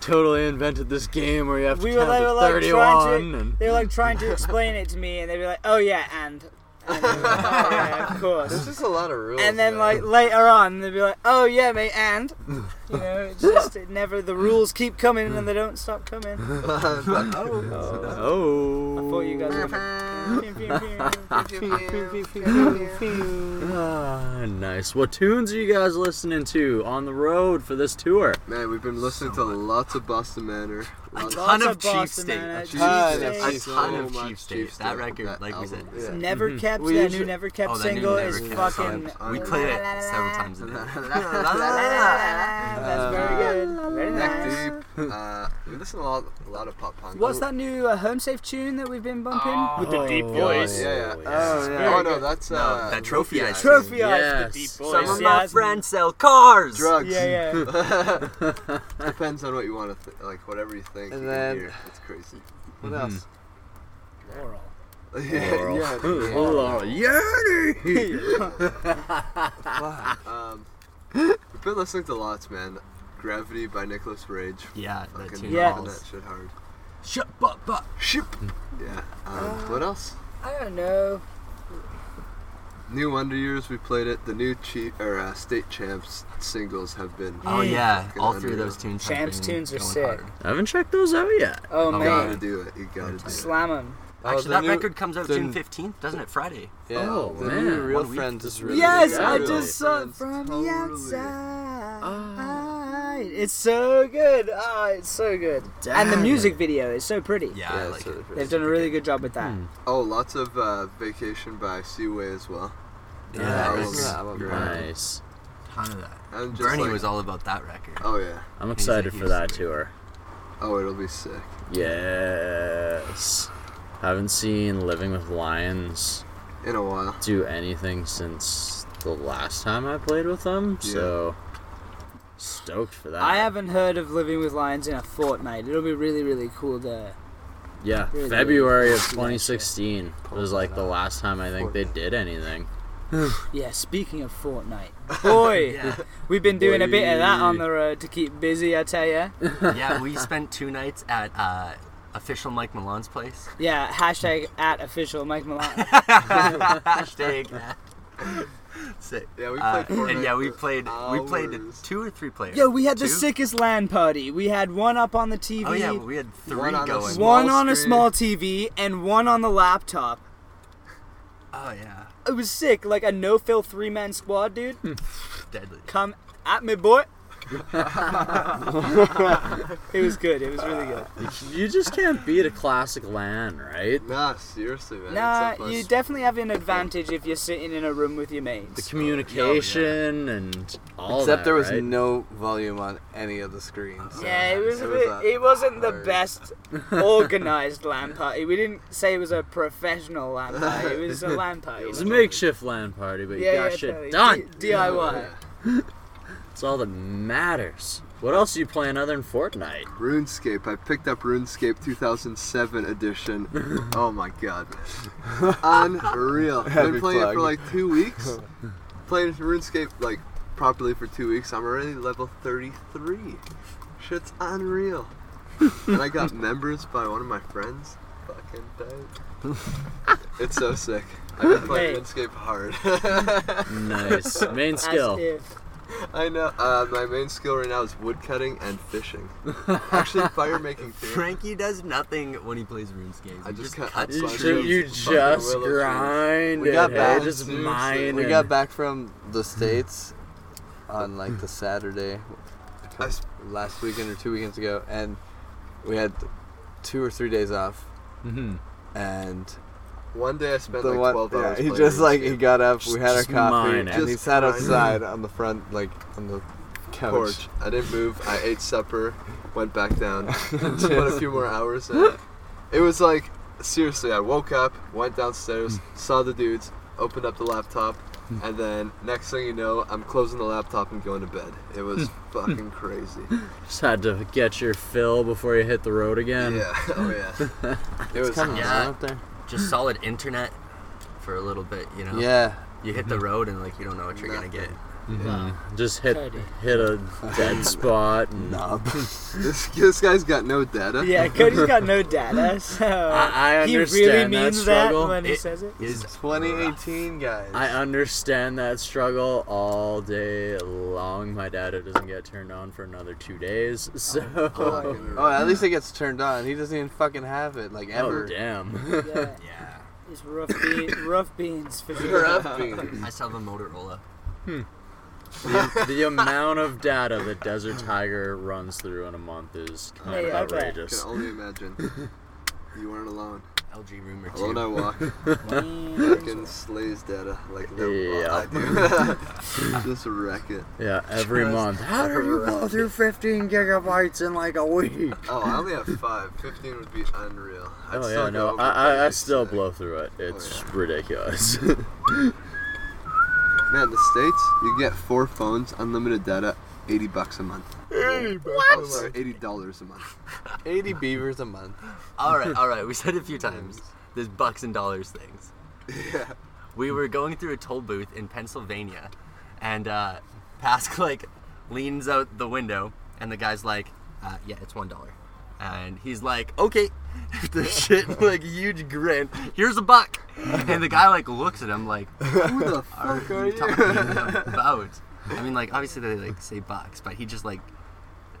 Totally invented this game where you have to We were, count they to were like 31 trying to. and They were like trying to explain it to me, and they'd be like, "Oh yeah, and." And "Oh, yeah, of course. There's just a lot of rules. And then man. like later on, they'd be like, "Oh yeah, mate," and you know, it's just it never. The rules keep coming and they don't stop coming. oh. I thought you guys were. Ah, nice. What tunes are you guys listening to on the road for this tour? Man, we've been listening to lots of Boston Manor. Lots ton of of Chief State. man. Ton of A Chief So ton of much Chief State. That record, That like we said. Yeah. Never kept. We that new Never Kept Oh, single Never is Kept fucking. song. We played it several times a. That's very good. Very Neck nice. deep. Uh, we listen to a lot, a lot of pop punk. What's that new uh, Home Safe tune that we've been bumping? With the deep voice. Yeah, yeah. Oh, Oh, no, that's No, uh, that trophy ice cream. Trophy eyes Yes. the deep voice. Some of my friends sell cars. drugs. Yeah, yeah. Depends on what you want to th- like. Whatever you think. And you then- can hear. It's crazy. What else? Laurel. yeah, yeah. Oh, yeah. Um, we've been listening to lots, man. Gravity by Nicholas Rage. Yeah, that Fucking tune Yeah. that shit hard. Shut up, up. Ship. Yeah. Um, what else? I don't know. New Wonder Years, we played it. The new chief or uh, state champs singles have been. Oh yeah, all three of those tunes. have Champs been tunes are sick. hard. I haven't checked those out yet. Oh, You man. You gotta do it. You gotta do it. Slam 'em. Oh, Actually, the that new- record comes out the- June fifteenth, doesn't it? Friday. Yeah, Oh, the man. new Real One week. Friends is really Yes, good. I Really? just saw it Friends, from the totally. outside. It's so good. Ah, it's so good. And the music video is so pretty. Yeah, Yeah, I like really it. pretty. They've done a really good job with that. Hmm. Oh, lots of uh, Vacation by Seaway as well. Yeah, that that was was Yeah, Nice. ton of that. And just Bernie like- was all about that record. Oh yeah. I'm He's excited a- for he's that a- tour. Oh, it'll be sick. Yes. Haven't seen Living with Lions In a while. do anything since the last time I played with them, Yeah. so stoked for that. I haven't heard of Living with Lions in a fortnight. It'll be really, really cool to. Yeah, Really February of 2016 was like the last time I think they did anything. Yeah, speaking of Fortnite, boy, Yeah, we've been doing a bit of that on the road to keep busy. I tell ya. yeah. We spent two nights at uh, official Mike Milan's place. Yeah, hashtag at official Mike Milan. Hashtag. Sick. Yeah, we Uh, played Fortnite and yeah, we for played. We played two or three players. Yo, we had the Two? sickest LAN party. We had one up on the TV, Oh yeah, we had three One on a going. small one on a small TV, and one on the laptop. Oh yeah, It was sick, like a no fill three man squad, dude. Hmm. deadly. Come at me, boy. It was good. It was really good. You just can't beat a classic LAN, right? Nah, seriously, man. Nah, you definitely have an advantage if you're sitting in a room with your mates. The mates. communication and all Except that, there was right? no volume on any of the screens. Yeah, it was a It was bit. a It wasn't the best organized LAN party. We didn't say it was a professional LAN party. It was a LAN party. It was a makeshift LAN party, but you yeah, got yeah, shit totally. done. D- DIY. That's all that matters. What else are you playing other than Fortnite? RuneScape. I picked up RuneScape 2007 edition. oh my god, man. Unreal. Heavy Been playing it plug. for like two weeks. Playing RuneScape like properly for two weeks. I'm already level 33. Shit's unreal. and I got members by one of my friends. Fucking tight. it's so sick. I've been playing Hey. RuneScape hard. Nice. Main As skill. if. I know. Uh, my main skill right now is woodcutting and fishing. Actually, fire making too. Frankie does nothing when he plays RuneScape. I He just just cut- cuts You, just- you just grind We it, got hey, back- just seriously. mine. We got back from the states on like the Saturday last weekend or two weekends ago, and we had two or three days off, Mm-hmm. and One day I spent the like one, 12 yeah, hours. he just like he got up, we had our coffee, mine it. and he sat outside on the front, like on the couch. porch. I didn't move. I ate supper, went back down, put a few more hours in. It was like seriously. I woke up, went downstairs, saw the dudes, opened up the laptop, and then next thing you know, I'm closing the laptop and going to bed. It was fucking crazy. Just had to get your fill before you hit the road again. Yeah. Oh yeah. It was. Kind of Yeah. up there. Just solid internet for a little bit. You know. Yeah, You hit the mm-hmm. road and like you don't know what you're gonna get. Mhm. Just hit Cody. hit a dead spot. And knob. This, this guy's got no data. Yeah, Cody's got no data, so I- I he really understand that means that, struggle. when he says It- says it. Is 2018 guys. I understand that struggle all day long. My data doesn't get turned on for another two days, so. Oh, at least it gets turned on. He doesn't even fucking have it, like ever. Oh, ever. damn. Yeah, yeah. it's rough, bean, rough beans for. Rough beans. I still have a Motorola. The, the amount of data that Desert Tiger runs through in a month is kind Hey, of I bet. I outrageous. can only imagine. You weren't alone. LG Room or Alone I walk. Man, Fucking slays data like no Yeah. I do. Just wreck it. Yeah, every Just month. How do you go through 15 gigabytes in like a week? Oh, I only have five. Fifteen would be unreal. I'd Oh still yeah, go no, over I, I, I thirty still today. blow through it. Oh, it's yeah. Ridiculous. Man, the states you get four phones, unlimited data, eighty bucks a month. Eighty bucks. Sorry, eighty dollars a month. 80 beavers a month. All right, all right. We said it a few times. There's bucks and dollars things. Yeah. We were going through a toll booth in Pennsylvania, and uh, Pask like leans out the window, and the guy's like, uh, "Yeah, it's one dollar," and he's like, "Okay." the shit like huge grin. Here's a buck, and the guy like looks at him like, Who the fuck are you you? talking about?" I mean, like obviously they like say bucks, but he just like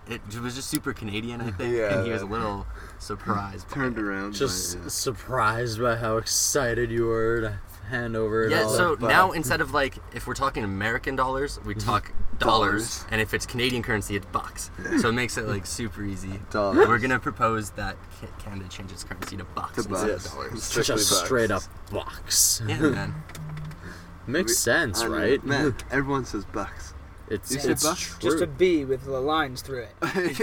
it was just super Canadian, I think, Yeah, and he was a little surprised. Turned around. Just by, uh, surprised by how excited you were to hand over. Yeah, all so that now instead of like if we're talking American dollars, we talk dollars, Dollars. and if it's Canadian currency, it's bucks. So it makes it like super easy. Dollars. We're gonna propose that Ca- Canada changes currency to bucks To instead bucks. of dollars. Just bucks. straight up bucks. Yeah, man. Makes sense, I know. right? Man, everyone says bucks. It's You said it's bucks? true. Just a B with the lines through it.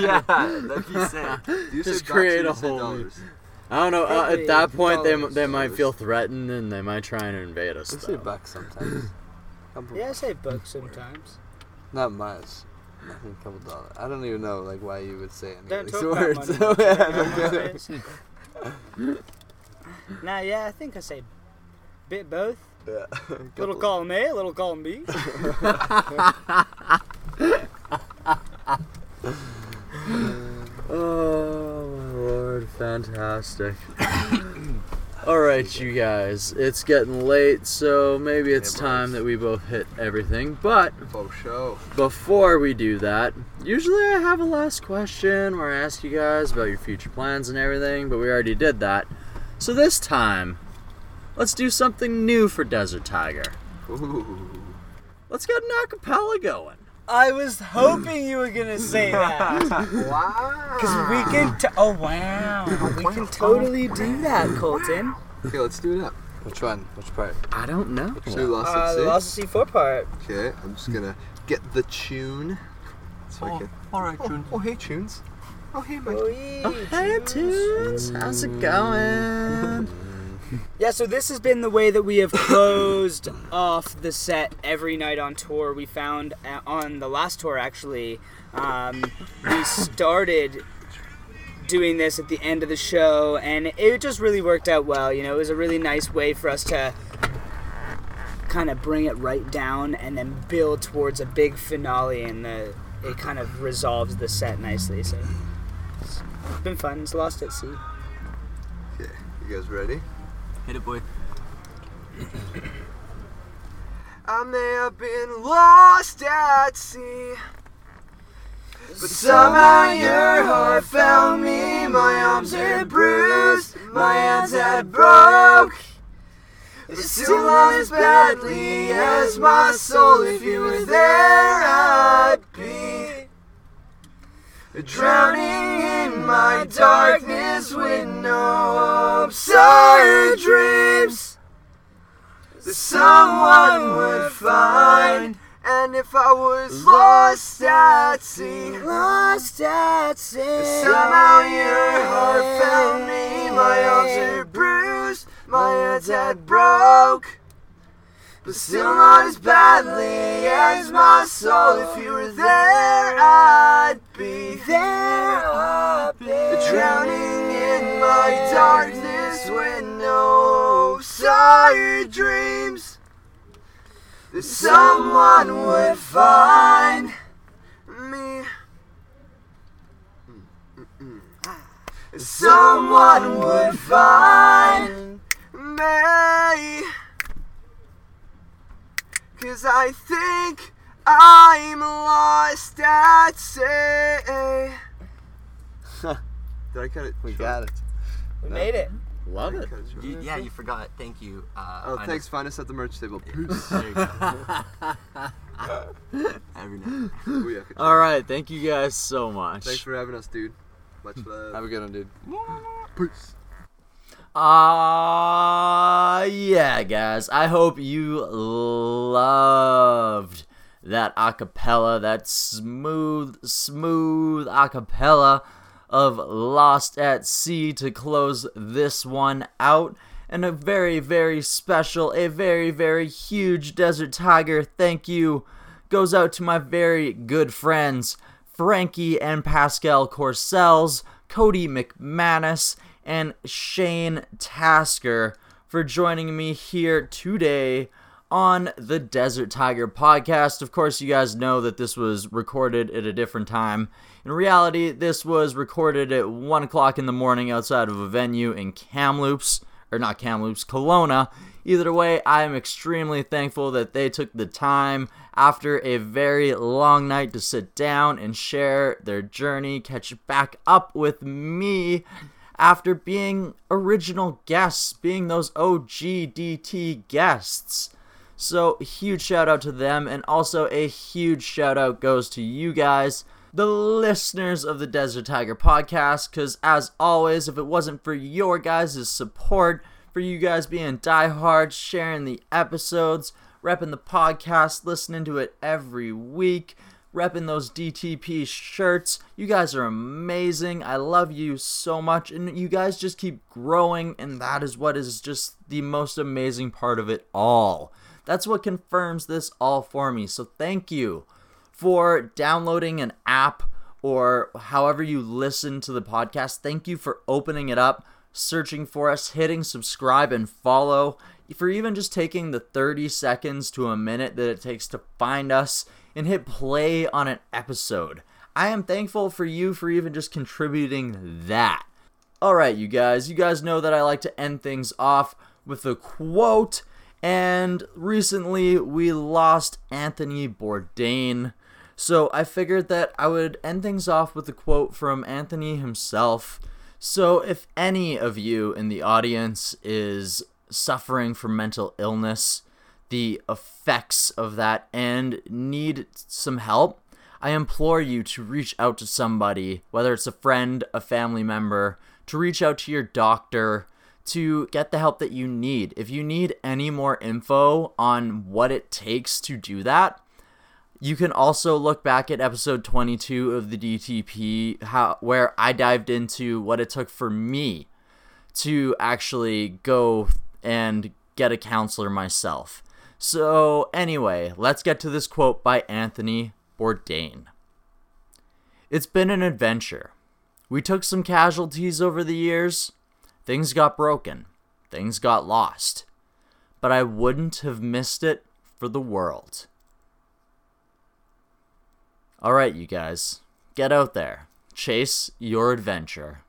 yeah, that'd be sick. Do you Just say create bucks a or you say whole- dollars? I don't know. Uh, at that point, they they might feel threatened and they might try and invade us. I say though. bucks sometimes. Couple Yeah, I say books sometimes. Not much. I think a couple dollars. I don't even know like why you would say any Don't of talk these about words. money. So, much, yeah, okay? nah, yeah, I think I say bit both. yeah. Little Couple- column A, little column B. Oh my lord, fantastic. Alright, you guys, it's getting late, so maybe it's time that we both hit everything. But oh, show. before we do that, usually I have a last question where I ask you guys about your future plans and everything, but we already did that. So this time, let's do something new for Desert Tiger. Ooh. Let's get an acapella going. I was hoping you were gonna say that. Wow. Cause we can. T- oh wow. We can totally do that, Colton. Okay, let's do it up. Which one? Which part? I don't know. So we lost Uh, at the. Lost C four part. Okay, I'm just gonna get the tune. So I can. all right, Oh, oh, hey, tunes. Oh, hey, Mike. Oh, Oh, hey, tunes. tunes. How's it going? Yeah, so this has been the way that we have closed off the set every night on tour. We found uh, on the last tour, actually, um, we started doing this at the end of the show, and it just really worked out well. You know, it was a really nice way for us to kind of bring it right down and then build towards a big finale, and the, it kind of resolves the set nicely. So it's been fun. It's lost at sea. Okay, you guys ready? Hit it, boy. I may have been lost at sea. But somehow your heart found me. My arms had bruised, my hands had broke. But still not as badly as my soul. If you were there, I'd be drowning in my darkness with no or dreams that someone would find. And if I was lost at sea, Lost at sea. somehow your heart found me. My arms are bruised, my hands had broke. But still not as badly as my soul. If you were there, I'd be there. I'd be drowning in my darkness with no sire dreams that someone would find me. Someone would find me. Cause I think I'm lost at sea. Did I cut it? We short? got it. We made it. Love it. it? You, yeah, you forgot. Thank you. Uh, Oh, I thanks. Find us at the merch table. Peace. There you go. Every night. Booyah. All right, thank you guys so much. Thanks for having us, dude. Much love. Have a good one, dude. Peace. Ah, yeah, guys. I hope you loved that acapella, that smooth, smooth acapella of Lost at Sea to close this one out. And a very, very special, a very, very huge Desert Tiger thank you goes out to my very good friends, Frankie and Pascal Corsells, Cody McManus, and Shane Tasker for joining me here today on the Desert Tiger podcast. Of course, you guys know that this was recorded at a different time. In reality, this was recorded at 1 o'clock in the morning outside of a venue in Kamloops, or not Kamloops, Kelowna. Either way, I am extremely thankful that they took the time after a very long night to sit down and share their journey, catch back up with me after being original guests, being those OGDT guests. So, huge shout out to them, and also a huge shout out goes to you guys, the listeners of the Desert Tiger podcast. Because, as always, if it wasn't for your guys' support, for you guys being diehards, sharing the episodes, repping the podcast, listening to it every week, repping those DTP shirts. You guys are amazing. I love you so much. And you guys just keep growing, and that is what is just the most amazing part of it all. That's what confirms this all for me. So thank you for downloading an app or however you listen to the podcast. Thank you for opening it up, searching for us, hitting subscribe and follow, for even just taking the 30 seconds to a minute that it takes to find us and hit play on an episode. I am thankful for you for even just contributing that. All right, you guys, you guys know that I like to end things off with a quote. And recently we lost Anthony Bourdain. So I figured that I would end things off with a quote from Anthony himself. So if any of you in the audience is suffering from mental illness, the effects of that, and need some help, I implore you to reach out to somebody, whether it's a friend, a family member, to reach out to your doctor to get the help that you need. If you need any more info on what it takes to do that, you can also look back at episode 22 of the DTP how where I dived into what it took for me to actually go and get a counselor myself. So, anyway, let's get to this quote by Anthony Bourdain. It's been an adventure. We took some casualties over the years. Things got broken. Things got lost. But I wouldn't have missed it for the world. Alright, you guys. Get out there. Chase your adventure.